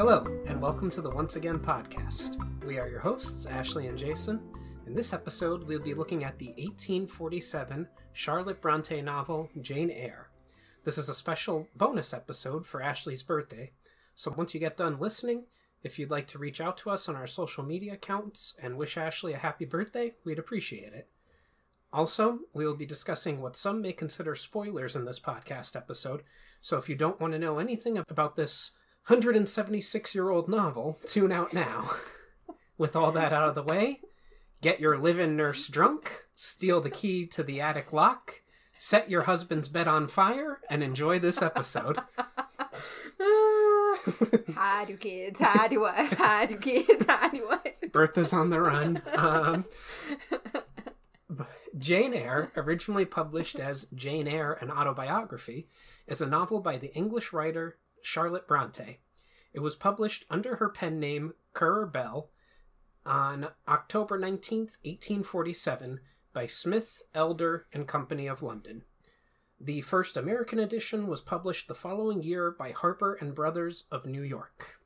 Hello, and welcome to the Once Again podcast. We are your hosts, Ashley and Jason. In this episode, we'll be looking at the 1847 Charlotte Bronte novel Jane Eyre. This is a special bonus episode for Ashley's birthday, so once you get done listening, if you'd like to reach out to us on our social media accounts and wish Ashley a happy birthday, we'd appreciate it. Also, we will be discussing what some may consider spoilers in this podcast episode, so if you don't want to know anything about this 176 year old novel, tune out now. With all that out of the way, get your live in nurse drunk, steal the key to the attic lock, set your husband's bed on fire, and enjoy this episode. Hi, do kids, hi, do wife, hi, do kids, hi, do wife. Bertha's on the run. Um, Jane Eyre, originally published as Jane Eyre, an autobiography, is a novel by the English writer Charlotte Bronte. It was published under her pen name Currer Bell on October 19th, 1847, by Smith, Elder, and Company of London. The first American edition was published the following year by Harper and Brothers of New York.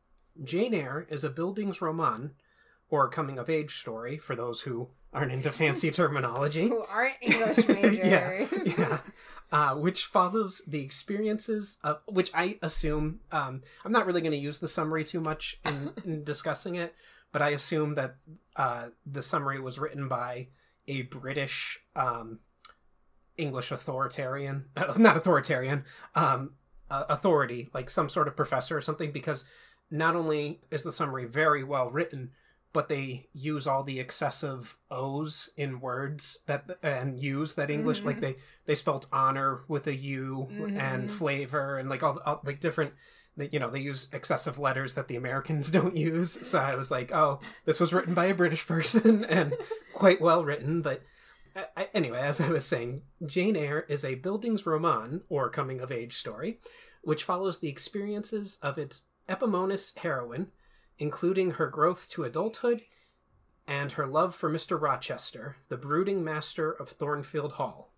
Jane Eyre is a Bildungsroman, or coming of age story for those who aren't into fancy terminology. Who aren't English majors. yeah, yeah. Uh, which follows the experiences of which I assume um, I'm not really going to use the summary too much in, in discussing it, but I assume that uh, the summary was written by a British um, English authoritarian, uh, not authoritarian, um, uh, authority, like some sort of professor or something, because not only is the summary very well written, but they use all the excessive o's in words that and use that english mm-hmm. like they they spelt honor with a u mm-hmm. and flavor and like all, all like different you know they use excessive letters that the americans don't use so i was like oh this was written by a british person and quite well written but I, anyway as i was saying jane eyre is a bildungsroman or coming of age story which follows the experiences of its eponymous heroine including her growth to adulthood and her love for Mr. Rochester, the brooding master of Thornfield Hall.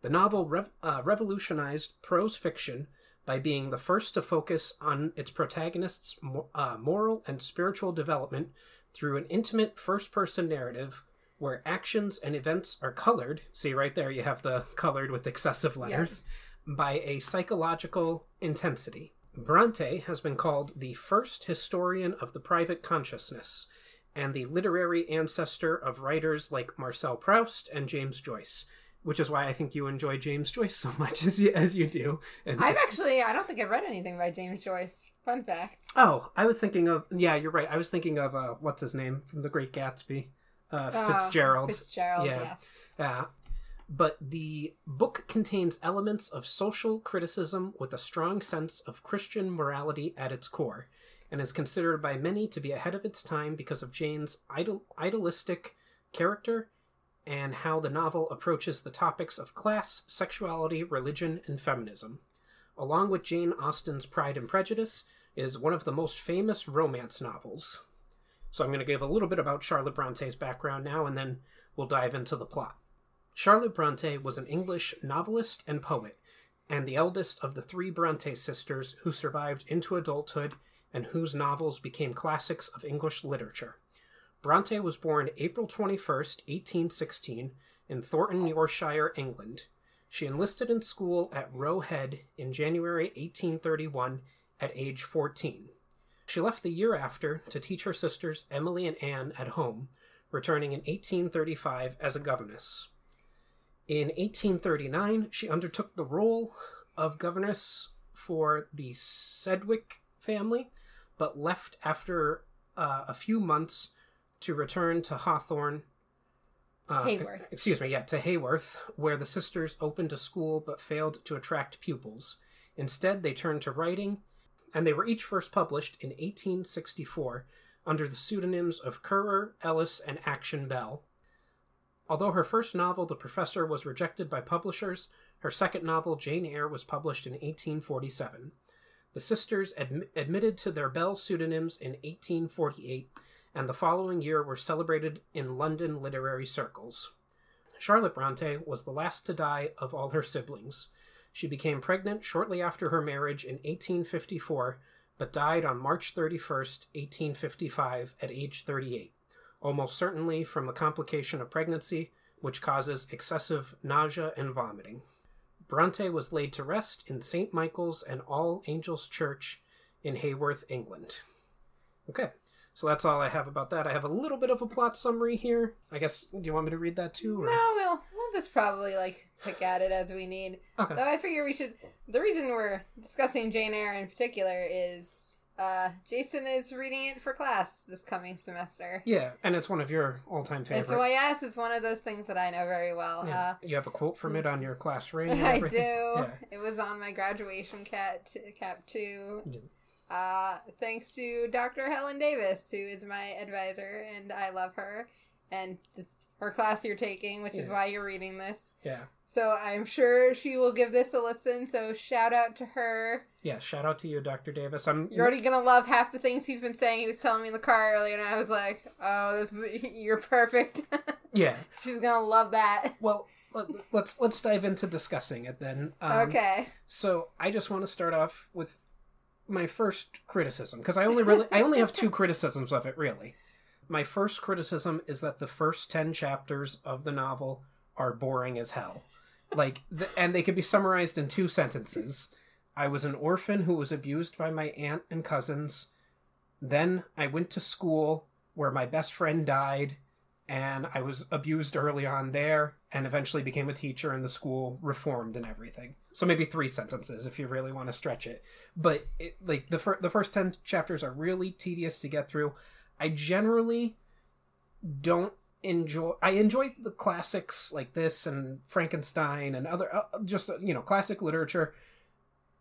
The novel rev- uh, revolutionized prose fiction by being the first to focus on its protagonist's uh, moral and spiritual development through an intimate first person narrative where actions and events are colored. See, right there, you have the colored with excessive letters. By a psychological intensity. Bronte has been called the first historian of the private consciousness and the literary ancestor of writers like Marcel Proust and James Joyce, which is why I think you enjoy James Joyce so much as you, as you do. And I've actually, I don't think I've read anything by James Joyce. Fun fact. Oh, I was thinking of, yeah, you're right. I was thinking of, uh, what's his name from The Great Gatsby? Uh, oh, Fitzgerald. Fitzgerald, yeah. yes. Yeah but the book contains elements of social criticism with a strong sense of Christian morality at its core, and is considered by many to be ahead of its time because of Jane's idol- idealistic character and how the novel approaches the topics of class, sexuality, religion, and feminism. Along with Jane Austen's Pride and Prejudice, it is one of the most famous romance novels. So I'm going to give a little bit about Charlotte Bronte's background now, and then we'll dive into the plot. Charlotte Bronte was an English novelist and poet, and the eldest of the three Bronte sisters who survived into adulthood and whose novels became classics of English literature. Bronte was born April 21, 1816, in Thornton, Yorkshire, England. She enlisted in school at Roe Head in January 1831 at age 14. She left the year after to teach her sisters Emily and Anne at home, returning in 1835 as a governess. In 1839, she undertook the role of governess for the Sedgwick family, but left after uh, a few months to return to Hawthorne. Uh, Haworth. Excuse me, yeah, to Haworth, where the sisters opened a school but failed to attract pupils. Instead, they turned to writing, and they were each first published in 1864 under the pseudonyms of Currer, Ellis, and Acton Bell. Although her first novel, The Professor, was rejected by publishers, her second novel, Jane Eyre, was published in 1847. The sisters adm- admitted to their Bell pseudonyms in 1848, and the following year were celebrated in London literary circles. Charlotte Bronte was the last to die of all her siblings. She became pregnant shortly after her marriage in 1854 but died on March 31st, 1855, at age 38, almost certainly from a complication of pregnancy, which causes excessive nausea and vomiting. Bronte was laid to rest in St. Michael's and All Angels Church in Haworth, England. Okay, so that's all I have about that. I have a little bit of a plot summary here. I guess, do you want me to read that too? or- No, we'll we'll just probably like pick at it as we need. Okay. Though I figure we should. The reason we're discussing Jane Eyre in particular is uh, Jason is reading it for class this coming semester. Yeah, and it's one of your all-time favorites. so, yes, it's one of those things that I know very well. Yeah. you have a quote from it on your class ring. Uh, I do. Yeah. It was on my graduation cat cap too. Yeah. Uh, thanks to Dr. Helen Davis, who is my advisor, and I love her. And it's her class you're taking, which is why you're reading this. Yeah. So I'm sure she will give this a listen. So shout out to her. Yeah, shout out to you, Dr. Davis. I'm You're already gonna love half the things he's been saying. He was telling me in the car earlier, and I was like, "Oh, this is you're perfect." Yeah. She's gonna love that. Well, let, let's let's dive into discussing it then. Um, okay. So I just want to start off with my first criticism because I only really I only have two criticisms of it really. My first criticism is that the first 10 chapters of the novel are boring as hell. Like the, and they could be summarized in two sentences. I was an orphan who was abused by my aunt and cousins. Then I went to school where my best friend died and I was abused early on there and eventually became a teacher and the school reformed and everything. So maybe three sentences if you really want to stretch it. But it, like the fir- the first 10 chapters are really tedious to get through. I generally don't enjoy I enjoy the classics like this and Frankenstein and other uh, just uh, you know classic literature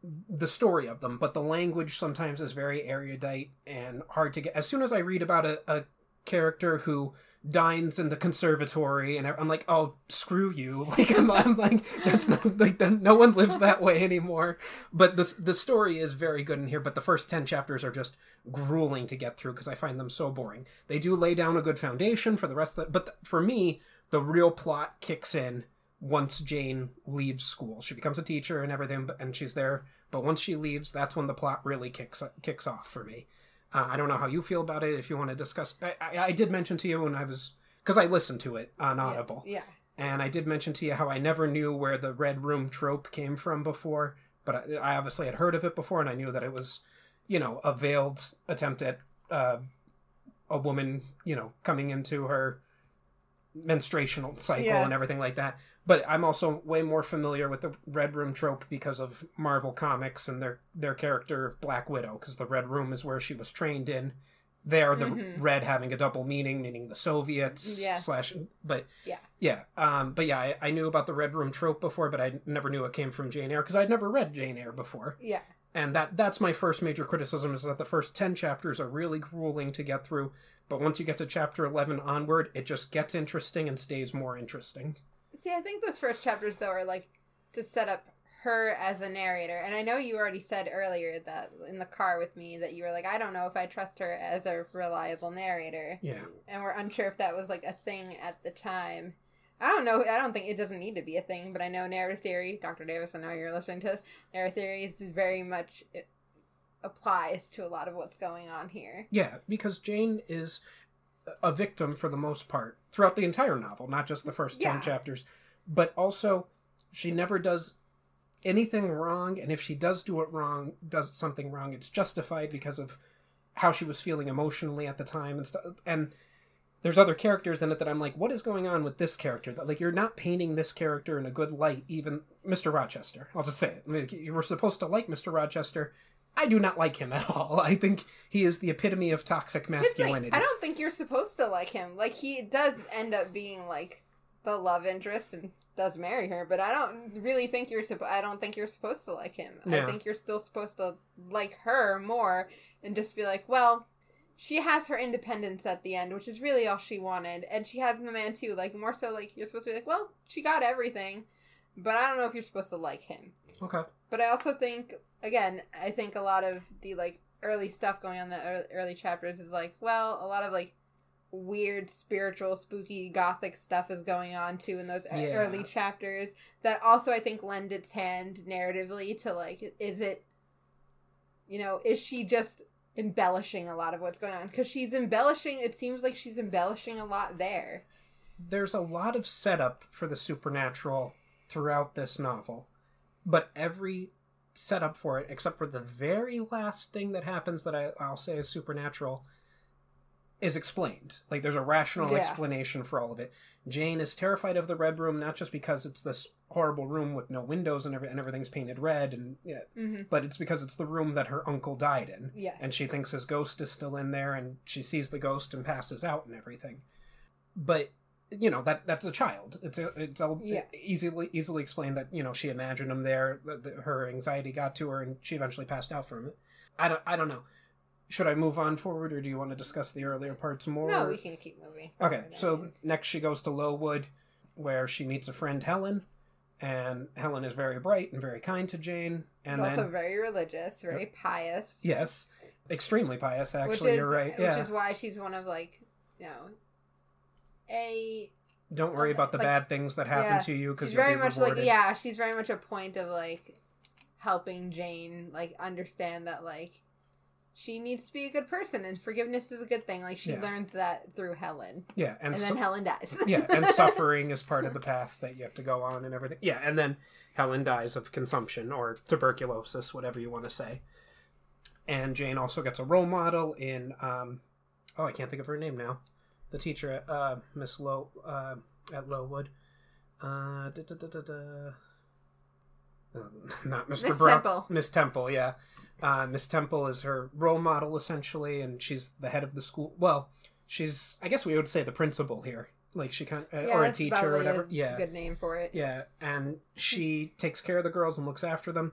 the story of them but the language sometimes is very erudite and hard to get. As soon as I read about a, a character who dines in the conservatory and I'm like oh screw you. Like I'm, I'm like that's not like then no one lives that way anymore. But the the story is very good in here but the first 10 chapters are just grueling to get through because I find them so boring. They do lay down a good foundation for the rest of the but th- for me the real plot kicks in once Jane leaves school she becomes a teacher and everything but- and she's there but once she leaves that's when the plot really kicks kicks off for me uh, I don't know how you feel about it. If you want to discuss, I, I, I did mention to you when I was because I listened to it on Audible, Yeah. and I did mention to you how I never knew where the red room trope came from before, but I, I obviously had heard of it before, and I knew that it was, you know, a veiled attempt at uh, a woman, you know, coming into her menstruational cycle Yes. and everything like that. But I'm also way more familiar with the Red Room trope because of Marvel Comics and their their character of Black Widow, because the Red Room is where she was trained in. There, the Mhm. red having a double meaning, meaning the Soviets Yes. slash. But Yeah. yeah, um, but yeah, I, I knew about the Red Room trope before, but I never knew it came from Jane Eyre because I'd never read Jane Eyre before Yeah. and that that's my first major criticism is that the first 10 chapters are really grueling to get through but once you get to chapter 11 onward it just gets interesting and stays more interesting See, I think those first chapters though are like to set up her as a narrator. And I know you already said earlier that in the car with me that you were like, I don't know if I trust her as a reliable narrator. yeah And we're unsure if that was like a thing at the time. I don't know. I don't think it doesn't need to be a thing, but I know narrative theory, Dr. Davis, I know you're listening to this. Narrative theory is very much it applies to a lot of what's going on here. yeah because jane is a victim for the most part throughout the entire novel not just the first 10 chapters but also she never does anything wrong and if she does do it wrong does something wrong it's justified because of how she was feeling emotionally at the time and stuff and there's other characters in it that I'm like, what is going on with this character? Like, you're not painting this character in a good light, even Mr. Rochester. I'll just say it. I mean, you were supposed to like Mr. Rochester. I do not like him at all. I think he is the epitome of toxic Here's the thing, masculinity. I don't think you're supposed to like him. Like he does end up being like the love interest and does marry her, but I don't really think you're supposed. I don't think you're supposed to like him. I think you're still supposed to like her more and just be like, well, she has her independence at the end, which is really all she wanted, and she has the man too. Like more so, like you're supposed to be like, well, she got everything, but I don't know if you're supposed to like him. Okay. But I also think, again, I think a lot of the like early stuff going on in the early chapters is like, well, a lot of like weird spiritual spooky gothic stuff is going on too in those Yeah. early chapters that also I think lend its hand narratively to like is it you know, is she just embellishing a lot of what's going on? Because she's embellishing. It seems like she's embellishing a lot there. There's a lot of setup for the supernatural throughout this novel, but every setup for it, except for the very last thing that happens that I, I'll say is supernatural, is explained. Like there's a rational Yeah. explanation for all of it. Jane is terrified of the red room, not just because it's this horrible room with no windows and, every, and everything's painted red, and yeah, Mm-hmm. but it's because it's the room that her uncle died in. Yes. And she thinks his ghost is still in there, and she sees the ghost and passes out and everything. But you know that that's a child. It's a, it's a, Yeah. easily easily explained that you know she imagined him there. That that her anxiety got to her, and she eventually passed out from it. I don't I don't know. Should I move on forward, or do you want to discuss the earlier parts more? No, we can keep moving. Okay, so next she goes to Lowood, where she meets a friend Helen, and Helen is very bright and very kind to Jane, and also then very religious, very pious. yes, extremely pious. Actually, is you're right. which Yeah, is why she's one of like you know a don't worry about the like- bad things that happen yeah, to you because she's you'll very be much rewarded. like yeah she's very much a point of like helping jane like understand that like she needs to be a good person and forgiveness is a good thing like she Yeah. learns that through helen yeah, and, and, su- then helen dies yeah, and suffering is part of the path that you have to go on and everything. Yeah, and then Helen dies of consumption or tuberculosis, whatever you want to say. And Jane also gets a role model in um oh, I can't think of her name now. The teacher at uh Miss Low uh at Lowood. Uh da, da, da, da, da. Um, not Mr. Miss Brown. Temple. Miss Temple, yeah. Uh, Miss Temple is her role model essentially, and she's the head of the school. Well, she's I guess we would say the principal here, like she kind uh, yeah, or a teacher or whatever. yeah, good name for it yeah, and she takes care of the girls and looks after them.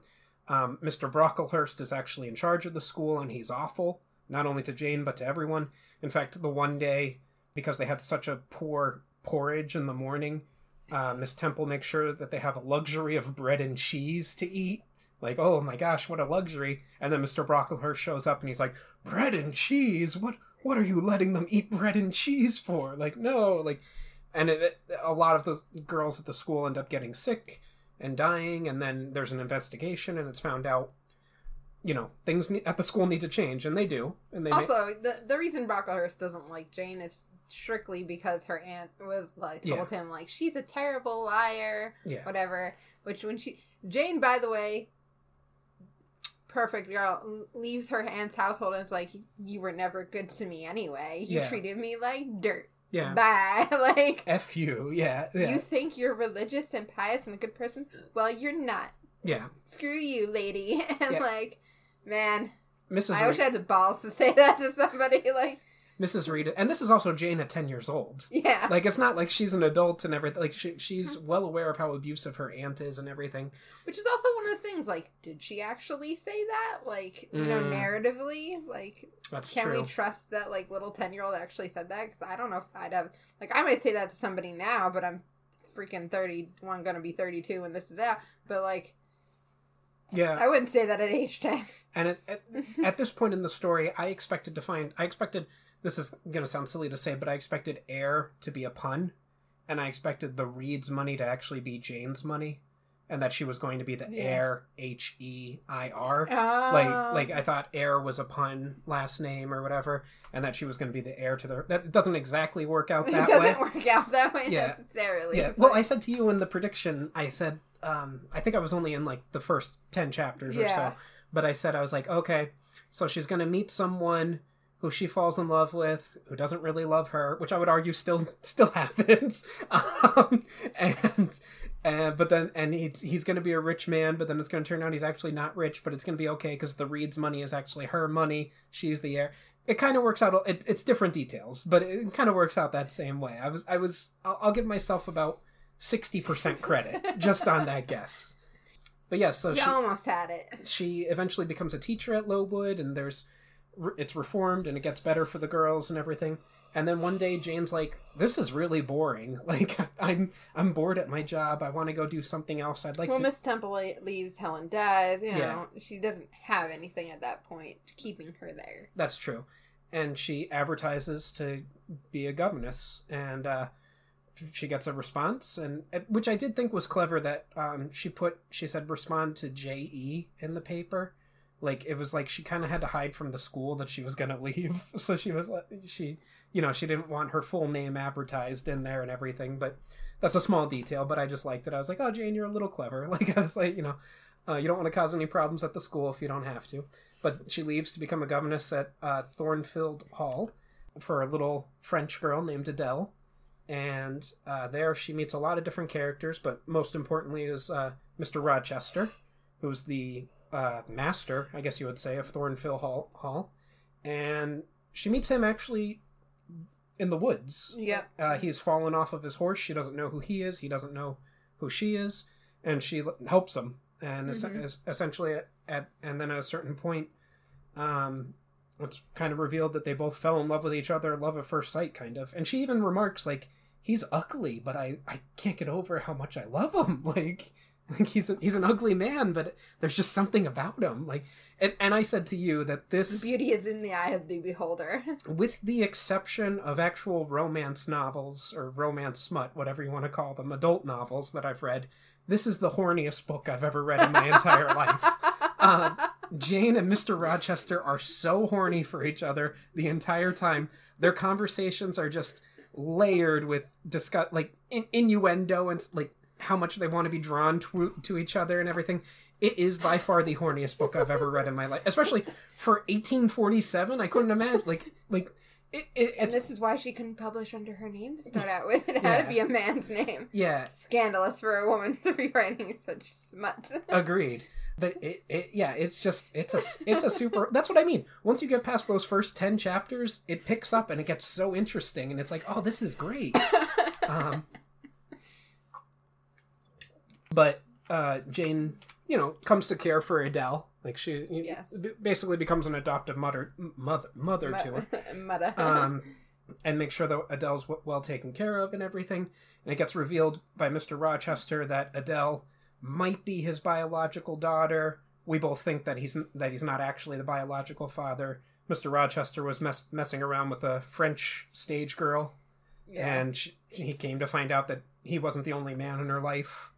Um, Mr. Brocklehurst is actually in charge of the school, and he's awful, not only to Jane but to everyone. In fact, the one day because they had such a poor porridge in the morning, uh, Miss Temple makes sure that they have a luxury of bread and cheese to eat. Like, oh my gosh, what a luxury! And then Mr. Brocklehurst shows up and he's like, "Bread and cheese? What? What are you letting them eat bread and cheese for? Like, no, like." And it, it- a lot of the girls at the school end up getting sick and dying, and then there's an investigation, and it's found out, you know, things at the school need to change, and they do. And they also the, the reason brocklehurst doesn't like jane is strictly because her aunt was like told him like she's a terrible liar yeah, whatever. Which when she Jane, by the way, perfect girl, leaves her aunt's household and is like, "You were never good to me anyway. You Yeah. treated me like dirt. yeah. Bye." like F you, yeah, yeah, you think you're religious and pious and a good person? Well, you're not. yeah. Screw you, lady. And Yeah. like, man, Mrs. I wish I had the balls to say that to somebody. Like, Mrs. Reed, and this is also Jane at ten years old. yeah. Like it's not like she's an adult and everything. Like she, she's well aware of how abusive her aunt is and everything. Which is also one of those things. Like, did she actually say that? Like, you know, Mm. narratively, like, That's Can true. we trust that like little ten year old actually said that? Because I don't know if I'd have like I might say that to somebody now, but I'm freaking thirty one, gonna be thirty two when this is out. But like yeah, I wouldn't say that at age ten. and it, at, at this point in the story, I expected to find. I expected. This is gonna sound silly to say, but I expected heir to be a pun, and I expected the Reed's money to actually be Jane's money, and that she was going to be the Yeah. heir. H E I R. Uh, like like I thought heir was a pun last name or whatever, and that she was going to be the heir to the. That doesn't exactly work out that way. it doesn't way. work out that way Yeah. necessarily. Yeah. but- Well, I said to you in the prediction, I said, um, I think I was only in like the first ten chapters or so, but I said I was like, okay, so she's going to meet someone who she falls in love with, who doesn't really love her, which I would argue still still happens. Um, and uh, but then and he's he's going to be a rich man, but then it's going to turn out he's actually not rich, but it's going to be okay because the Reed's money is actually her money. She's the heir. It kind of works out. It, it's different details, but it kind of works out that same way. I was I was I'll, I'll give myself about sixty percent credit just on that guess. But yes, so you she, almost had it. she eventually becomes a teacher at Lowood, and there's it's reformed and it gets better for the girls and everything. And then one day Jane's like, "This is really boring. Like I'm I'm bored at my job. I want to go do something else. I'd like well, to." Miss Temple leaves. Helen dies. You know, Yeah. she doesn't have anything at that point keeping her there. That's true. And she advertises to be a governess, and uh, she gets a response, and which I did think was clever that um, she put she said respond to J E in the paper, like it was like she kind of had to hide from the school that she was gonna leave. So she was she you know she didn't want her full name advertised in there and everything but that's a small detail but i just liked it. I was like oh jane you're a little clever. Like i was like you know uh, you don't want to cause any problems at the school if you don't have to. But she leaves to become a governess at uh, thornfield hall for a little french girl named adele. And uh, there she meets a lot of different characters but most importantly is uh, mr rochester who's the uh, master, I guess you would say, of Thornfield Hall, Hall, and she meets him actually in the woods. Yeah. Uh, he's fallen off of his horse. She doesn't know who he is. He doesn't know who she is, and she l- helps him. And Mhm. es- essentially, at, at and then at a certain point, um, it's kind of revealed that they both fell in love with each other, love at first sight, kind of. And she even remarks like, "He's ugly, but I I can't get over how much I love him." Like. Like he's a, he's an ugly man, but there's just something about him. Like, and, and I said to you that this, Beauty is in the eye of the beholder. with the exception of actual romance novels or romance smut, whatever you want to call them, adult novels that I've read, this is the horniest book I've ever read in my entire life. Uh, Jane and Mr. Rochester are so horny for each other the entire time. Their conversations are just layered with discuss like in- innuendo and like how much they want to be drawn to to each other and everything. It is by far the horniest book I've ever read in my life, especially for 1847. I couldn't imagine like like it, it and this is why she couldn't publish under her name to start out with. It had Yeah. to be a man's name. yeah Scandalous for a woman to be writing such smut. agreed. But it, it yeah, it's just it's a it's a super. That's what I mean. Once you get past those first ten chapters, it picks up and it gets so interesting, and it's like, oh, this is great. um, but uh, Jane, you know, comes to care for Adele. Like she Yes. basically becomes an adoptive mother mother mother to her. Mudda. um, and make sure that Adele's well taken care of and everything. And it gets revealed by Mr. Rochester that Adele might be his biological daughter. We both think that he's that he's not actually the biological father. Mr. Rochester was mess- messing around with a French stage girl, yeah. and she, he came to find out that he wasn't the only man in her life.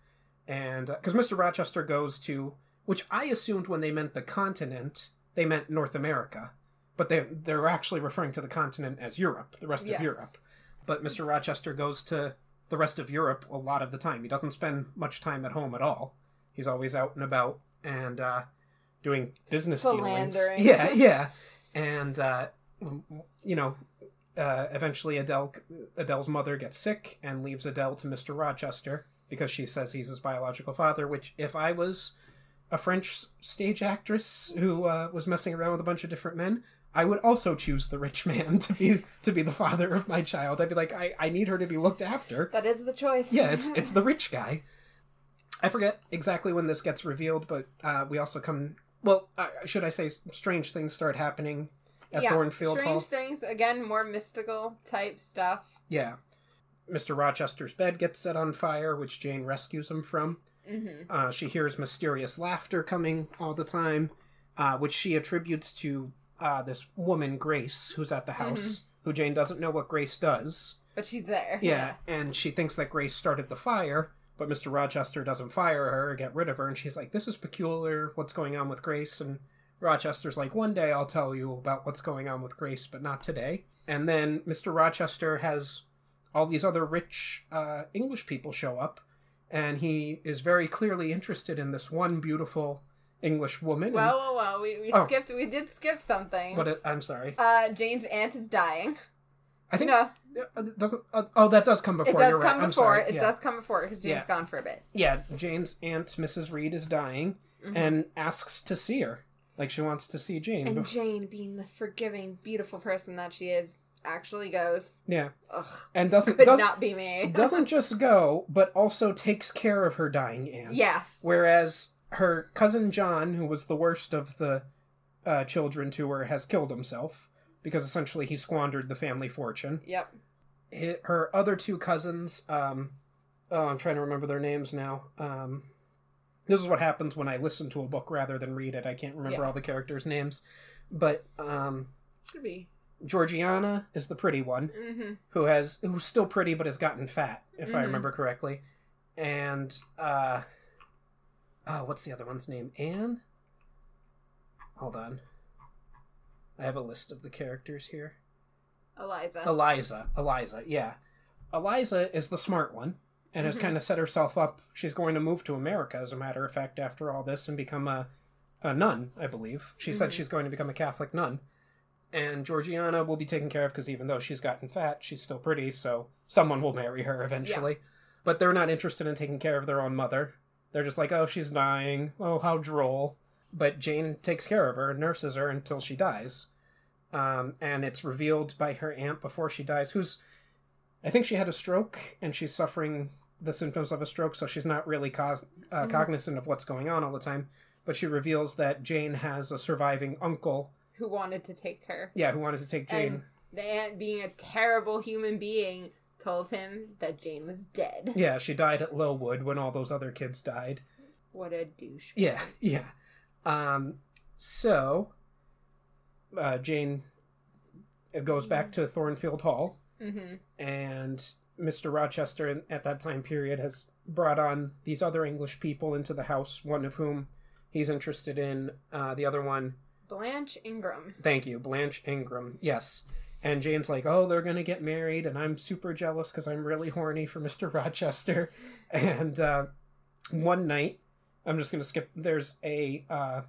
And because Mr. Rochester goes to, which I assumed when they meant the continent, they meant North America, but they they're actually referring to the continent as Europe, the rest Yes. of Europe. But Mr. Rochester goes to the rest of Europe a lot of the time. He doesn't spend much time at home at all. He's always out and about and uh, doing business dealings. Yeah, yeah, and uh, you know, uh, eventually Adele Adele's mother gets sick and leaves Adele to Mr. Rochester because she says he's his biological father. Which, if I was a French stage actress who uh, was messing around with a bunch of different men, I would also choose the rich man to be to be the father of my child. I'd be like, I, I need her to be looked after. that is the choice. Yeah, it's it's the rich guy. I forget exactly when this gets revealed, but uh, we also come. Well, uh, should I say, strange things start happening at yeah. Thornfield Strange Hall. things. Again, more mystical type stuff. Yeah. Mr. Rochester's bed gets set on fire, which Jane rescues him from. Mm-hmm. Uh, she hears mysterious laughter coming all the time, uh, which she attributes to uh, this woman, Grace, who's at the house, who Jane doesn't know what Grace does. But she's there. Yeah, and she thinks that Grace started the fire, but Mr. Rochester doesn't fire her or get rid of her, and she's like, This is peculiar. What's going on with Grace? And Rochester's like, One day I'll tell you about what's going on with Grace, but not today. And then Mr. Rochester has all these other rich uh, English people show up, and he is very clearly interested in this one beautiful English woman. and- Well, well, well. We, we Oh. skipped. We did skip something. but it, I'm sorry. uh, Jane's aunt is dying. I think no, uh, doesn't. Uh, oh, that does come before. it before. does you're come right. Before. It yeah. does come before because Jane's Yeah. gone for a bit. Yeah, Jane's aunt, Mrs. Reed, is dying Mhm. and asks to see her. Like she wants to see Jane. And Jane, being the forgiving, beautiful person that she is, actually goes. yeah, Ugh, and doesn't could doesn't, not be me. doesn't just go, but also takes care of her dying aunt. yes. Whereas her cousin John, who was the worst of the uh, children to her, has killed himself because essentially he squandered the family fortune. Yep. Her other two cousins, um, oh, I'm trying to remember their names now. Um, this is what happens when I listen to a book rather than read it. I can't remember Yeah. all the characters' names, but um, Should be. Georgiana is the pretty one Mm-hmm. who has who's still pretty but has gotten fat, if I Mhm. remember correctly. And uh, oh, what's the other one's name? Anne. hold on. I have a list of the characters here. Eliza. Eliza. Eliza, yeah. Eliza is the smart one and has Mhm. kind of set herself up. She's going to move to America, as a matter of fact, after all this and become a, a nun, I believe. She said Mhm. she's going to become a Catholic nun. And Georgiana will be taken care of because even though she's gotten fat, she's still pretty, so someone will marry her eventually. But they're not interested in taking care of their own mother. They're just like, oh, she's dying. Oh, how droll. But Jane takes care of her and nurses her until she dies. Um, and it's revealed by her aunt before she dies, who's, I think she had a stroke and she's suffering the symptoms of a stroke, so she's not really cos- uh, Mhm. cognizant of what's going on all the time. But she reveals that Jane has a surviving uncle, who wanted to take her. yeah, who wanted to take Jane. And the aunt, being a terrible human being, told him that Jane was dead. Yeah, she died at Lilwood when all those other kids died. What a douche. Yeah, yeah. Um, so uh, Jane goes back to Thornfield Hall, Mm-hmm. and Mr. Rochester in- at that time period has brought on these other English people into the house, one of whom he's interested in, uh, the other one, Blanche Ingram. thank you, Blanche Ingram, yes. And Jane's like, oh, they're going to get married, and I'm super jealous because I'm really horny for Mr. Rochester. And uh, one night, I'm just going to skip, there's a uh,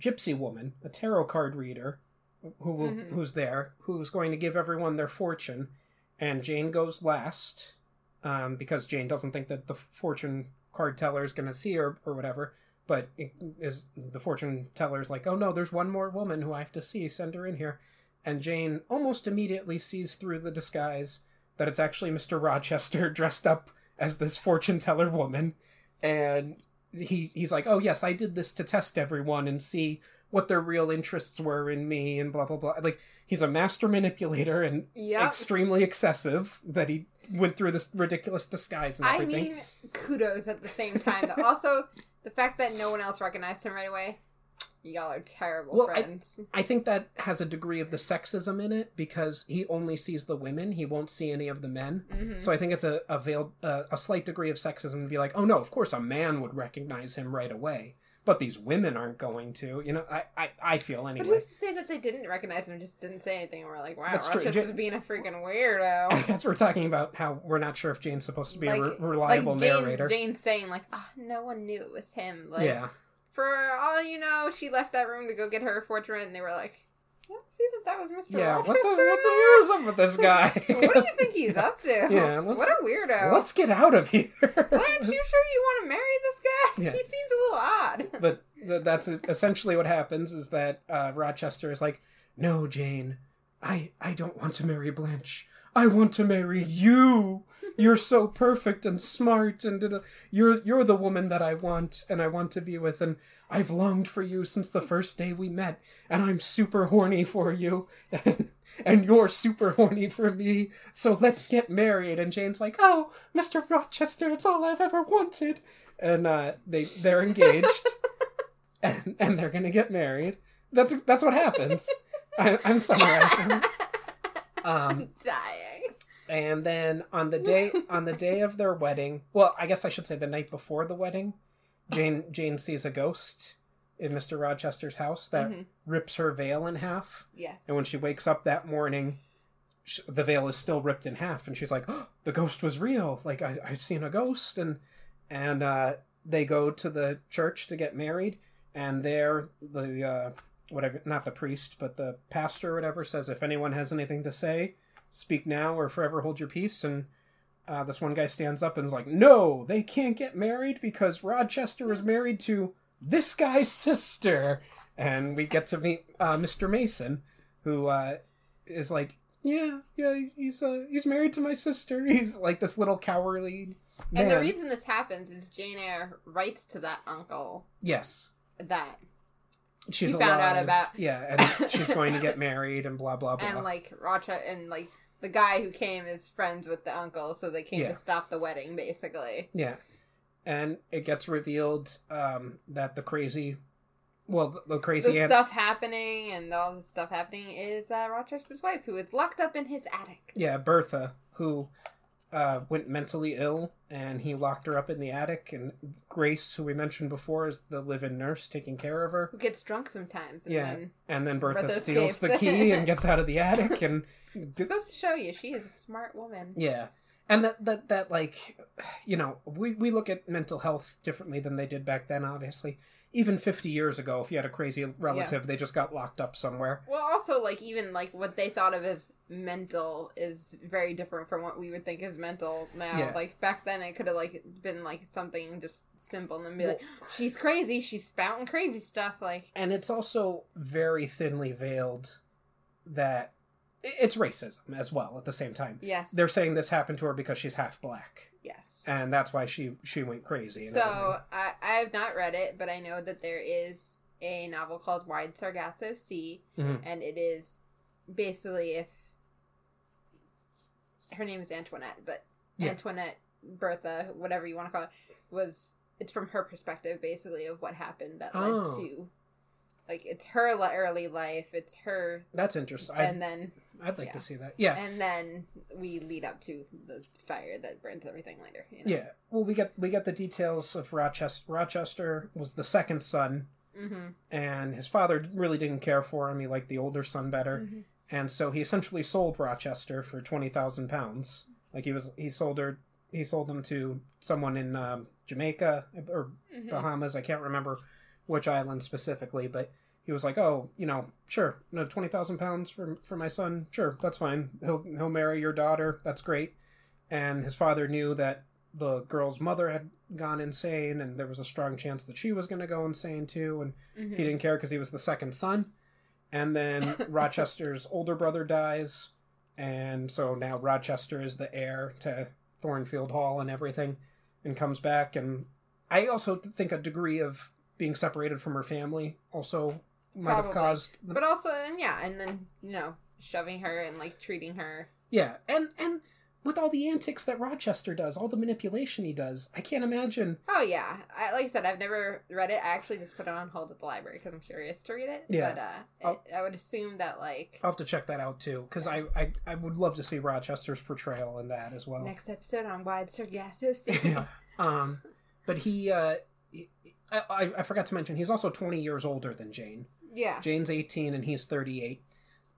gypsy woman, a tarot card reader, who will, Mhm. who's there, who's going to give everyone their fortune. And Jane goes last um, because Jane doesn't think that the fortune card teller is going to see her or whatever. But it is the fortune teller is like, oh no, there's one more woman who I have to see. Send her in here. And Jane almost immediately sees through the disguise that it's actually Mr. Rochester dressed up as this fortune teller woman. And he he's like, oh yes, I did this to test everyone and see what their real interests were in me and blah blah blah. Like he's a master manipulator and Yep. extremely excessive that he went through this ridiculous disguise and I everything. mean, kudos at the same time. Also, the fact that no one else recognized him right away. Y'all are terrible Well, friends. I think that has a degree of the sexism in it because he only sees the women; he won't see any of the men. hmm So I think it's a a veiled, uh, a slight degree of sexism to be like, oh no, of course a man would recognize him right away, but these women aren't going to. You know, I I, I feel anyway. But who's to say that they didn't recognize him? Just didn't say anything. And we're like, wow, That's true. Rochester's being a freaking weirdo. That's we're talking about how we're not sure if Jane's supposed to be a re- reliable like Jane, narrator. Jane's saying like, oh, no one knew it was him. Like, yeah, for all you know, she left that room to go get her fortune, and they were like, "Yeah, see that that was Mr. yeah. What the what the hell is up with this guy? what do you think he's up to? Yeah, let's- what a weirdo. Let's get out of here. Blanche, you sure you want to marry this guy? Yeah. He seems a little odd. but th- that's essentially what happens is that uh, Rochester is like, "No, Jane, I I don't want to marry Blanche. I want to marry you. You're so perfect and smart, and da-da. you're you're the woman that I want, and I want to be with, and I've longed for you since the first day we met, and I'm super horny for you, and and you're super horny for me. So let's get married." And Jane's like, "Oh, Mister Rochester, it's all I've ever wanted," and uh, they they're engaged and, and they're gonna get married. That's that's what happens. I, I'm summarizing. Um, Dying. And then on the day on the day of their wedding, well, I guess I should say the night before the wedding, Jane Jane sees a ghost in Mister Rochester's house that Mhm. rips her veil in half. Yes. And when she wakes up that morning, sh the veil is still ripped in half, and she's like, oh, "The ghost was real. Like I, I've seen a ghost." And and uh, they go to the church to get married, and there the uh, whatever, not the priest, but the pastor or whatever says, "If anyone has anything to say, speak now or forever hold your peace." And uh, this one guy stands up and is like, "No, they can't get married because Rochester is married to this guy's sister." And we get to meet uh, Mr. Mason, who uh, is like, "Yeah, yeah, he's uh, he's married to my sister. He's like this little cowardly man." and the reason this happens is Jane Eyre writes to that uncle yes, that she's He found out alive. about- yeah, and she's going to get married and blah blah blah. and like Rocha and like the guy who came is friends with the uncle, so they came Yeah. to stop the wedding, basically. Yeah. And it gets revealed um, that the crazy, well, the crazy the aunt, stuff happening and all the stuff happening is uh, Rochester's wife, who is locked up in his attic. yeah, Bertha, who uh, went mentally ill and he locked her up in the attic. And Grace, who we mentioned before, is the live-in nurse taking care of her. Who gets drunk sometimes. And Yeah. Then, And then Bertha, Bertha steals the key and gets out of the attic and it goes to show you, she is a smart woman. Yeah. And that, that, that like, you know, we, we look at mental health differently than they did back then, obviously. Even 50 years ago, if you had a crazy relative, they just got locked up somewhere. Well, also, like, even, like, what they thought of as mental is very different from what we would think is mental now. Yeah. Like, back then, it could have, like, been, like, something just simple and then be like, she's crazy, she's spouting crazy stuff. Like, And it's also very thinly veiled that it's racism as well at the same time. yes. They're saying this happened to her because she's half black. Yes. And that's why she, she went crazy. So, everything. I, I have not read it, but I know that there is a novel called Wide Sargasso Sea, Mhm. and it is basically if her name is Antoinette, but Yeah. Antoinette Bertha, whatever you want to call it, was it's from her perspective basically of what happened that led Oh. to like it's her early life, it's her, That's interesting. and I'd, then I'd like yeah. to see that. Yeah. and then we lead up to the fire that burns everything later. You know? Yeah. Well, we get we get the details of Rochester. Rochester was the second son, Mm-hmm. and his father really didn't care for him. He liked the older son better, Mm-hmm. and so he essentially sold Rochester for twenty thousand pounds. Like he was, he sold her. He sold them to someone in um, Jamaica or Mm-hmm. Bahamas. I can't remember which island specifically, but he was like, "Oh, you know, sure, no, twenty thousand pounds for for my son. Sure, that's fine. He'll he'll marry your daughter. That's great." And his father knew that the girl's mother had gone insane, and there was a strong chance that she was going to go insane too. And Mm-hmm. he didn't care because he was the second son. And then Rochester's older brother dies, and so now Rochester is the heir to Thornfield Hall and everything, and comes back. And I also think a degree of being separated from her family also might have caused. The, But also, and yeah, and then you know, shoving her and like treating her. yeah, and and with all the antics that Rochester does, all the manipulation he does, I can't imagine. Oh yeah, I, like I said, I've never read it. I actually just put it on hold at the library because I'm curious to read it. Yeah. But uh, I'll- I, I would assume that like I'll have to check that out too, because I, I I would love to see Rochester's portrayal in that as well. next episode on Wide Sargasso Sea. yeah. Um, but he, uh, he, I, I I forgot to mention, he's also 20 years older than Jane. Yeah. Jane's 18 and he's 38.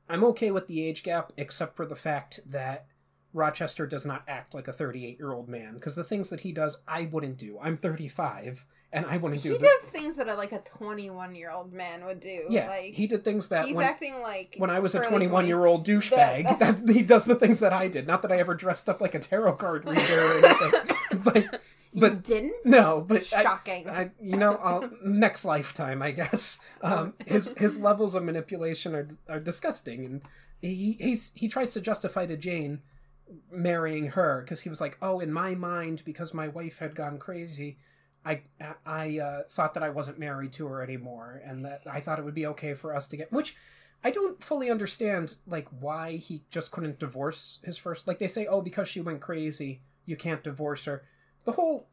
I'm okay with the age gap, except for the fact that Rochester does not act like a 38 year old man, because the things that he does, I wouldn't do. I'm 35, and I wouldn't He do. the- does things that a, like a 21 year old man would do. yeah, like he did things that he's when, acting like when I was a 21 year old douchebag, That- that, he does the things that I did. Not that I ever dressed up like a tarot card reader or anything, but you but didn't. no, but I, Shocking. I, you know, I'll, next lifetime, I guess. Um, his his levels of manipulation are are disgusting, and he he's he tries to justify to Jane marrying her because he was like, oh, in my mind, because my wife had gone crazy. I I uh, thought that I wasn't married to her anymore, and that I thought it would be okay for us to get. Which I don't fully understand, like why he just couldn't divorce his first. Like they say, oh, because she went crazy, you can't divorce her. The whole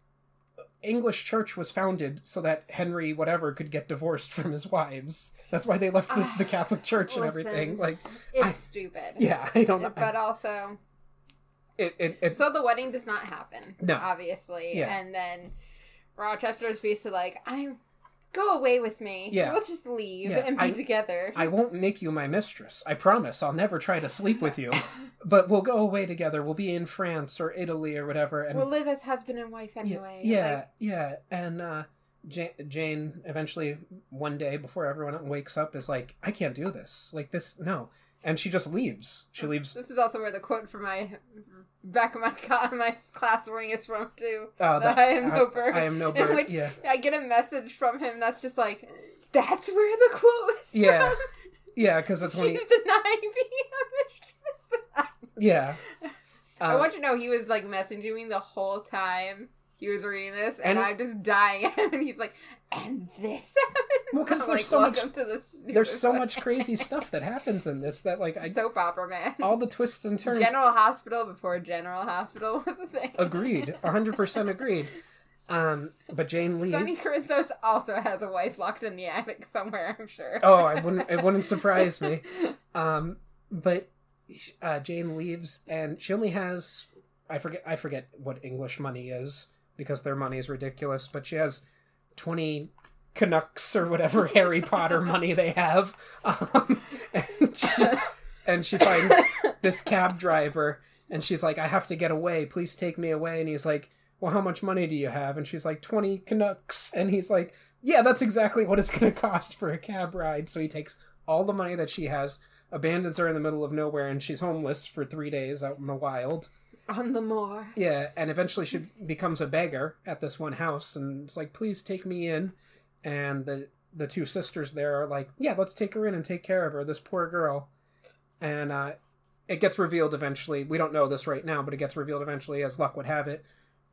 English church was founded so that Henry whatever could get divorced from his wives. That's why they left the, the Catholic Church and everything. Like, it's I- stupid. yeah, I don't know. But also, It, it, it's so the wedding does not happen. No. obviously. Yeah. And then Rochester's basically like, "I'm go away with me. Yeah. we'll just leave Yeah, and be I- together." I won't make you my mistress. I promise. I'll never try to sleep with you. But we'll go away together. We'll be in France or Italy or whatever. And we'll live as husband and wife yeah, anyway. yeah, Like, yeah. And uh, Jane, Jane eventually one day before everyone wakes up is like, I can't do this. Like this, no. And she just leaves. She leaves. This is also where the quote from my back of my my class ring is from too. Oh, that I am no bird. I am no In bird. which yeah, I get a message from him that's just like, "That's where the quote is Yeah. from." yeah. Because it's when She's he, denying being a mistress. yeah. I Uh, want you to know he was like messaging me the whole time he was reading this, and, And- I'm just dying. And he's like, "And this Well, because there's like, so much- the there's so much crazy stuff that happens in this that like I soap opera man. all the twists and turns. General Hospital before General Hospital was a thing. Agreed, hundred percent agreed. Um, but Jane leaves. Sonny Corinthos also has a wife locked in the attic somewhere. I'm sure. Oh, I wouldn't. It wouldn't surprise me. Um, but uh, Jane leaves, and she only has I forget I forget what English money is because their money is ridiculous, but she has twenty Canucks or whatever Harry Potter money they have, um, and she, and she finds this cab driver, and she's like, "I have to get away. Please take me away." And he's like, "Well, how much money do you have?" And she's like, 20 Canucks," and he's like, "Yeah, that's exactly what it's going to cost for a cab ride." So he takes all the money that she has, abandons her in the middle of nowhere, and she's homeless for three days out in the wild. On the moor. Yeah, and eventually she becomes a beggar at this one house, and it's like, please take me in. And the the two sisters there are like, yeah, let's take her in and take care of her, this poor girl. And uh, it gets revealed eventually. We don't know this right now, but it gets revealed eventually, as luck would have it.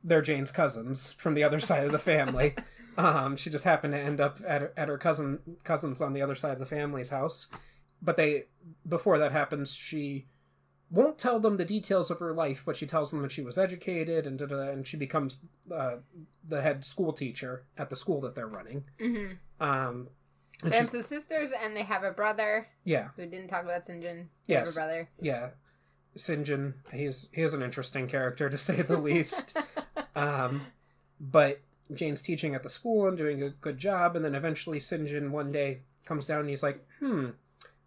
They're Jane's cousins from the other side of the family. Um, she just happened to end up at her, at her cousin cousins on the other side of the family's house. But they before that happens, she won't tell them the details of her life, but she tells them that she was educated and and she becomes uh, the head school teacher at the school that they're running. Mm-hmm. Um, and There's she's, the sisters, and they have a brother. yeah, So we didn't talk about Sinjin. They Yes. have a brother. yeah. Sinjin, he's he's an interesting character to say the least. Um, but Jane's teaching at the school and doing a good job, and then eventually Sinjin one day comes down and he's like, "Hmm,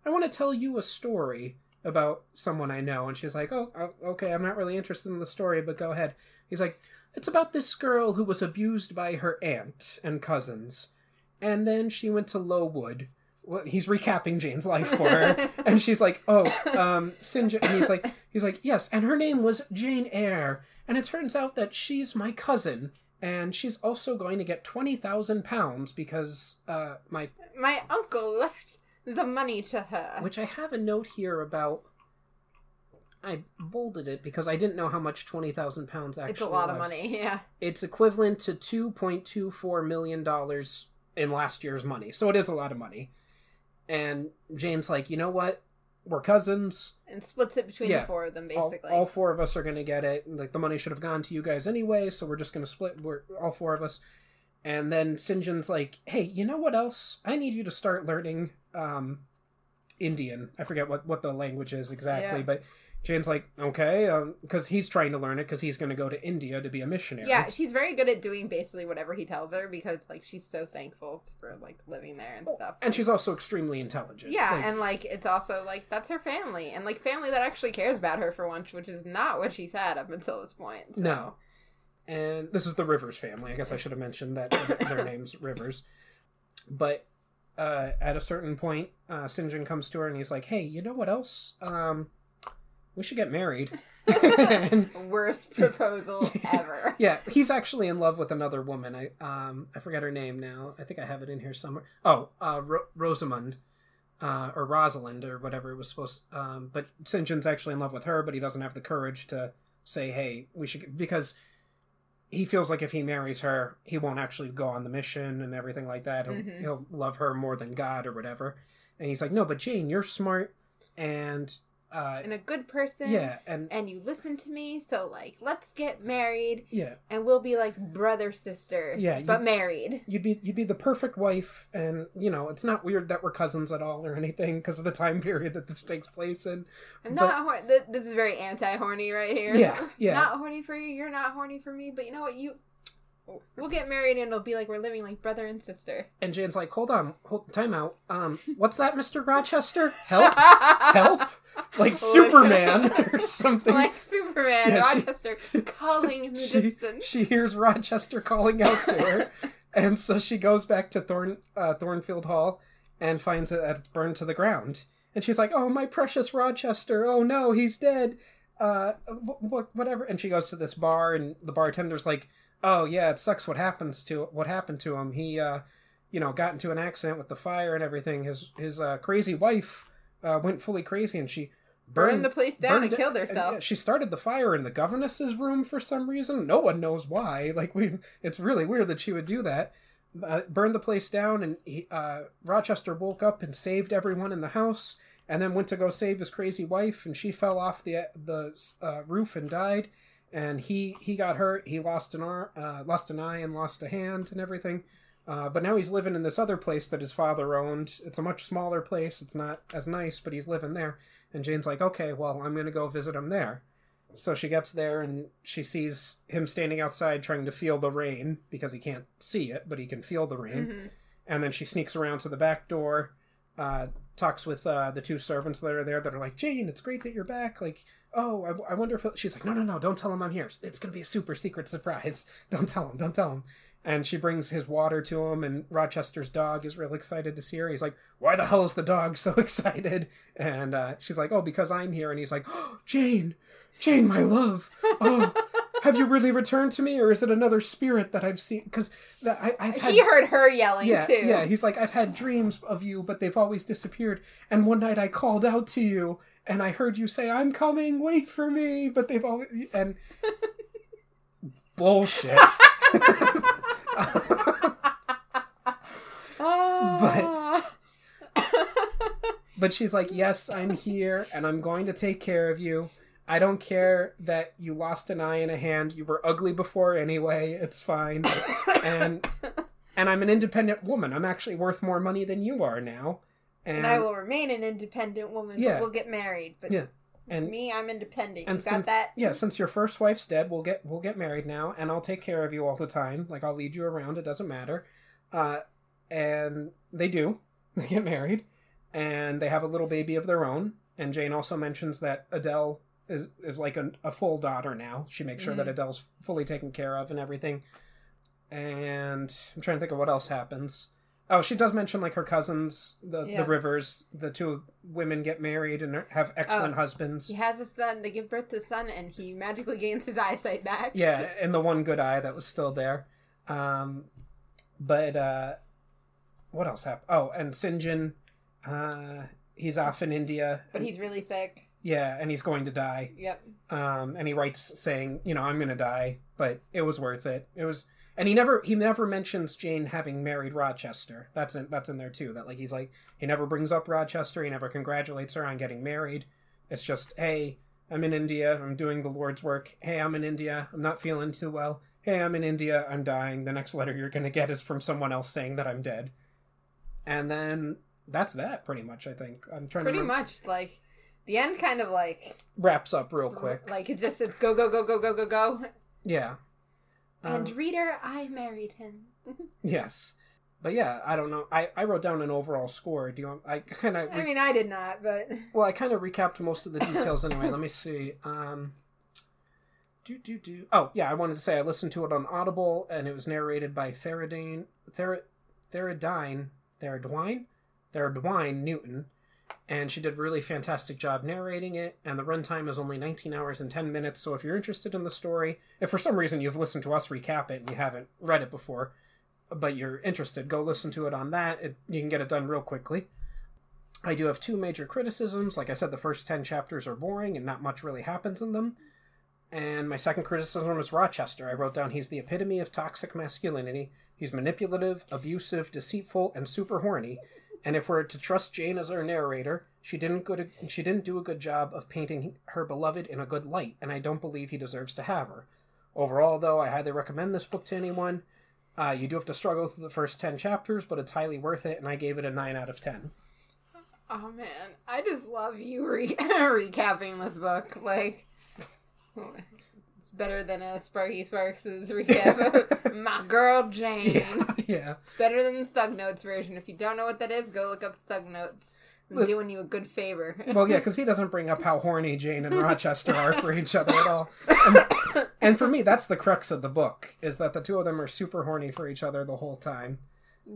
I want to tell you a story about someone I know." And she's like, "Oh, oh, okay, I'm not really interested in the story, but go ahead." He's like, "It's about this girl who was abused by her aunt and cousins, and then she went to Lowood." Well, he's recapping Jane's life for her, and she's like, "Oh, um, Sinjin," and he's like, "He's like, yes, and her name was Jane Eyre, and it turns out that she's my cousin, and she's also going to get twenty thousand pounds because uh, my My uncle left the money to her. which I have a note here about. I bolded it because I didn't know how much twenty thousand pounds actually. it's a lot of money. Yeah. It's equivalent to two point two four million dollars in last year's money, so it is a lot of money. And Jane's like, you know what? We're cousins. And splits it between Yeah. the four of them, all, basically. all four of us are going to get it. Like the money should have gone to you guys anyway, so we're just going to split. We're all four of us. And then Sinjin's like, "Hey, you know what else? I need you to start learning um, Indian. I forget what what the language is exactly, Yeah. but Jane's like, okay, because he's trying to learn it because he's going to go to India to be a missionary. yeah, she's very good at doing basically whatever he tells her because like she's so thankful for like living there and stuff. and she's also extremely intelligent. Yeah, Like, and like it's also like that's her family and like family that actually cares about her for once, which is not what she's had up until this point. so- No. And this is the Rivers family. I guess I should have mentioned that their name's Rivers. But uh, at a certain point, uh, Sinjin comes to her and he's like, "Hey, you know what else? Um, we should get married." and, Worst proposal ever. yeah, he's actually in love with another woman. I um I forget her name now. I think I have it in here somewhere. Oh, uh, Ro- Rosamund. Uh, or Rosalind, or whatever it was supposed. Um, but Sinjin's actually in love with her, but he doesn't have the courage to say, "Hey, we should," because he feels like if he marries her, he won't actually go on the mission and everything like that. He'll, Mhm. he'll love her more than God or whatever. And he's like, "No, but Jane, you're smart, and uh, And a good person. yeah, and And you listen to me, so like let's get married yeah, and we'll be like brother sister. Yeah, But married. you'd be you'd be the perfect wife and you know it's not weird that we're cousins at all or anything because of the time period that this takes place in I'm But- not hor- th- this is very anti horny right here. Yeah, yeah. Not horny for you, you're not horny for me, but you know what you we'll get married and it'll be like we're living like brother and sister. and jane's like hold on hold time out. Um what's that mr rochester? Help? Help? Like superman or something? Like Superman, Yeah, she- Rochester calling in the she, distance. she hears rochester calling out to her. And so she goes back to thorn uh, thornfield hall and finds that it's burned to the ground. And she's like oh my precious rochester. Oh no he's dead. Uh wh- wh- whatever. And she goes to this bar and the bartender's like oh yeah it sucks what happens to what happened to him he uh you know got into an accident with the fire and everything his his uh, crazy wife uh, went fully crazy and she Burned the place down and it- killed and, herself. yeah, she started the fire in the governess's room for some reason. No one knows why. Like we, it's really weird that she would do that. Uh, burned the place down, and he, uh, Rochester woke up and saved everyone in the house, and then went to go save his crazy wife, and she fell off the the uh, roof and died. And he he got hurt. He lost an arm, uh, lost an eye, and lost a hand, and everything. Uh, but now he's living in this other place that his father owned. It's a much smaller place. It's not as nice, but he's living there. And Jane's like, okay, well, I'm going to go visit him there. so she gets there and she sees him standing outside trying to feel the rain because he can't see it, but he can feel the rain. Mhm. And then she sneaks around to the back door, uh, talks with uh, the two servants that are there that are like, Jane, it's great that you're back. Like, oh, I, I wonder if she's like, no, no, no, don't tell him I'm here. It's gonna be a super secret surprise. Don't tell him. Don't tell him. And she brings his water to him, and Rochester's dog is real excited to see her. He's like, "Why the hell is the dog so excited?" And uh, she's like, "Oh, because I'm here." And he's like, oh, "Jane, Jane, my love, oh, have you really returned to me, or is it another spirit that I've seen? Because I, I've had, He heard her yelling yeah, too. yeah. He's like, I've had dreams of you, but they've always disappeared. And one night I called out to you, and I heard you say, "I'm coming, wait for me," but they've always and bullshit. Ah. But she's like, Yes, I'm here and I'm going to take care of you. I don't care that you lost an eye and a hand. You were ugly before anyway. It's fine. and and I'm an independent woman. I'm actually worth more money than you are now. And, and I will remain an independent woman, Yeah. but we'll get married. But Yeah. and me, I'm independent. and you got since- that? yeah, since your first wife's dead, we'll get we'll get married now, and I'll take care of you all the time. Like I'll lead you around. It doesn't matter. Uh, and they do. They get married, and they have a little baby of their own. And Jane also mentions that Adele is is like a, a full daughter now. She makes sure that Mhm. Adele's fully taken care of and everything. And I'm trying to think of what else happens. Oh, she does mention like her cousins, the Yeah. the Rivers. The two women get married and have excellent Oh. husbands. He has a son. They give birth to a son, and he magically gains his eyesight back. yeah and the one good eye that was still there um but uh what else happened oh and sinjin uh he's off in india But he's really sick. Yeah and he's going to die. Yep. um and he writes saying you know i'm gonna die but it was worth it. It was and he never he never mentions jane having married rochester. That's in that's in there too that like he's like he never brings up rochester he never congratulates her on getting married. It's just hey i'm in india i'm doing the lord's work. Hey i'm in india i'm not feeling too well. Hey i'm in india i'm dying. The next letter you're gonna get is from someone else saying that i'm dead. And then that's that pretty much i think. I'm trying Pretty to remember- much like the end, kind of like wraps up real quick Like it just it's go go go go go go go. yeah and Um, reader, I married him. Yes. But yeah, I don't know. I, I wrote down an overall score. Do you want I kind of I mean, I did not, but well, I kind of recapped most of the details anyway. Let me see. Um do do do. Oh, yeah, I wanted to say I listened to it on Audible and it was narrated by Theradine Ther Theradine Theradwine Theradwine Newton and she did a really fantastic job narrating it and the runtime is only 19 hours and 10 minutes so if you're interested in the story if for some reason you've listened to us recap it and you haven't read it before but you're interested go listen to it on that. It, you can get it done real quickly. I do have two major criticisms. Like i said the first 10 chapters are boring and not much really happens in them. And my second criticism is rochester. I wrote down he's the epitome of toxic masculinity. He's manipulative abusive deceitful and super horny and if we're to trust Jane as our narrator, she didn't good she didn't do a good job of painting her beloved in a good light, and I don't believe he deserves to have her. Overall, though, I highly recommend this book to anyone. Uh, you do have to struggle through the first ten chapters, but it's highly worth it, and I gave it a nine out of ten. oh man, I just love you re- recapping this book. Like, it's better than a Sparky Sparks' recap of My Girl Jane. Yeah, yeah. It's better than the Thug Notes version. If you don't know what that is, go look up Thug Notes. I'm doing you a good favor. Well, yeah, because he doesn't bring up how horny Jane and Rochester are for each other at all. And, and for me, that's the crux of the book: is that the two of them are super horny for each other the whole time.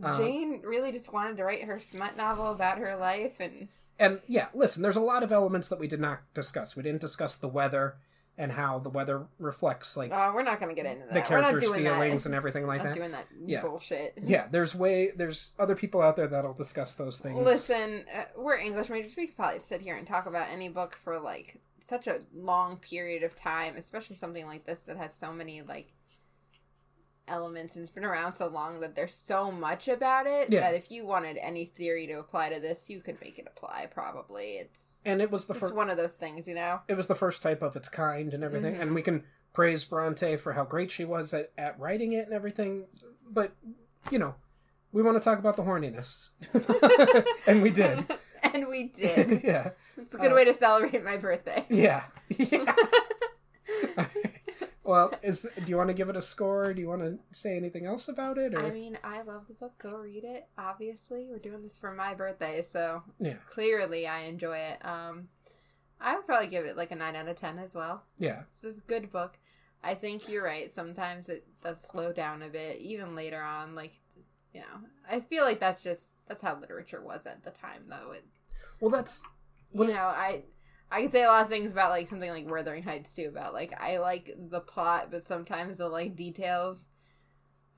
Uh, Jane really just wanted to write her smut novel about her life, and and yeah, listen, there's a lot of elements that we did not discuss. We didn't discuss the weather and how the weather reflects like oh, we're not going to get into that. the we're not characters' doing feelings that. and everything like not that. doing that Yeah. bullshit. Yeah, there's way there's other people out there that'll discuss those things. Listen, uh, we're English majors. We could probably sit here and talk about any book for like such a long period of time, especially something like this that has so many like elements and it's been around so long that there's so much about it Yeah. that if you wanted any theory to apply to this, you could make it apply. Probably it's and it was the first one of those things, you know. it was the first type of its kind and everything Mhm. and we can praise bronte for how great she was at, at writing it and everything but you know we want to talk about the horniness and we did and we did. yeah It's a good Uh, way to celebrate my birthday. yeah yeah Well, is do you want to give it a score? Do you want to say anything else about it? Or I mean, I love the book. Go read it. Obviously, we're doing this for my birthday, so yeah, clearly I enjoy it. Um, I would probably give it like a nine out of ten as well. yeah, It's a good book. I think you're right. Sometimes it does slow down a bit, even later on. Like, you know, I feel like that's just that's how literature was at the time, though. It, well, that's you know, I I can say a lot of things about like something like Wuthering Heights too. About like I like the plot, but sometimes the like details.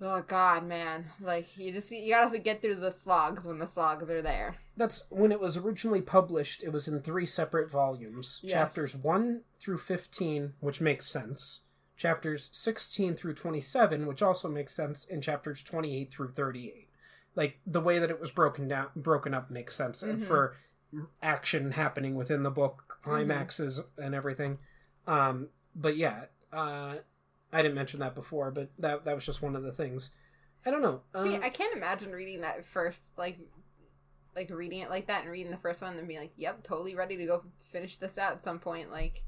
Oh God, man! Like you just you gotta get through the slogs when the slogs are there. that's when it was originally published. It was in three separate volumes, Yes. chapters one through fifteen, which makes sense. Chapters sixteen through twenty-seven, which also makes sense, and chapters twenty-eight through thirty-eight. Like the way that it was broken down, broken up makes sense Mhm. for action happening within the book, climaxes and everything. Um, but yeah, uh, I didn't mention that before, but that that was just one of the things. I don't know. See, Uh, I can't imagine reading that first, like, like reading it like that and reading the first one and being like, "Yep, totally ready to go finish this out at some point." Like,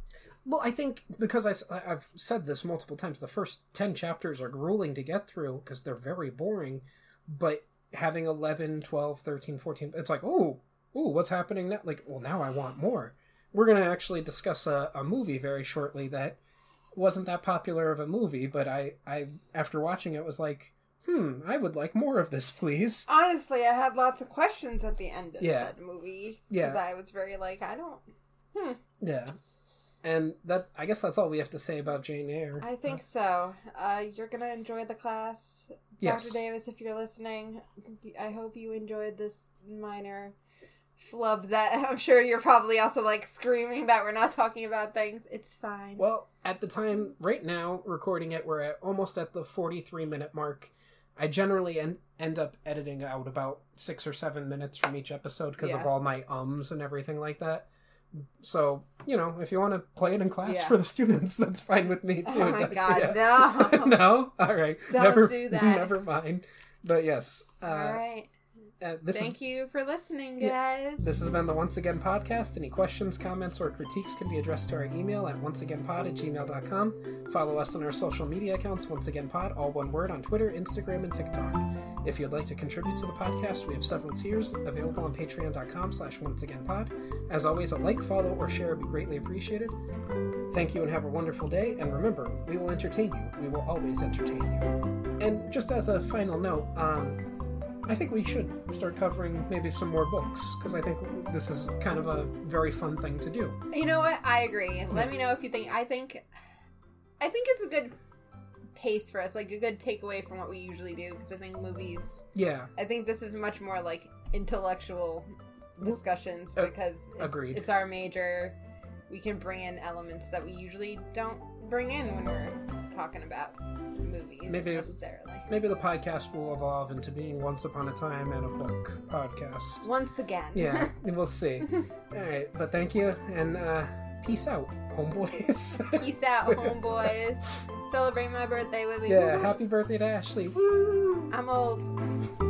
Well, I think because I, have said this multiple times, the first 10 chapters are grueling to get through because they're very boring. But having 11, 12, 13, 14, it's like, oh, oh, what's happening now? Like, well, now I want more. We're going to actually discuss a, a movie very shortly that wasn't that popular of a movie, but I, I, after watching it, was like, hmm, I would like more of this, please. honestly, I had lots of questions at the end of Yeah. that movie Yeah. I was very like, I don't. Hmm. Yeah. And that, I guess that's all we have to say about Jane Eyre. I think so. Uh, you're gonna enjoy the class, Yes. Dr. Davis. If you're listening, I hope you enjoyed this minor flub. That I'm sure you're probably also like screaming that we're not talking about things. It's fine. Well, at the time, right now, recording it, we're at almost at the 43 minute mark. I generally en- end up editing out about six or seven minutes from each episode because of all my ums and everything like that. So, you know, if you want to play it in class Yeah. for the students, that's fine with me too. oh my god, yeah. no! no? All right. Don't never, do that. Never mind. But yes, uh, All right. Uh, this is Thank you for listening, Yeah. guys. this has been the Once Again podcast. Any questions, comments, or critiques can be addressed to our email at onceagainpod at gmail.com. Follow us on our social media accounts, Once Again Pod, all one word, on Twitter, Instagram, and TikTok. If you'd like to contribute to the podcast, we have several tiers available on patreon.com slash onceagainpod. As always, a like, follow, or share would be greatly appreciated. Thank you and have a wonderful day. And remember, we will entertain you. We will always entertain you. And just as a final note, um, I think we should start covering maybe some more books because I think this is kind of a very fun thing to do. You know what? I agree. Let me know if you think. I think, I think it's a good pace for us, like a good takeaway from what we usually do. Because I think movies. Yeah, I think this is much more like intellectual discussions Uh, because it's, agreed. it's our major. We can bring in elements that we usually don't bring in when we're talking about movies Maybe- necessarily. maybe the podcast will evolve into being Once Upon a Time and a Book podcast. Once again. Yeah, we'll see. All right, but thank you and uh, peace out, homeboys. Peace out, homeboys. Celebrate my birthday with me. yeah, Woo! happy birthday to Ashley. Woo! I'm old.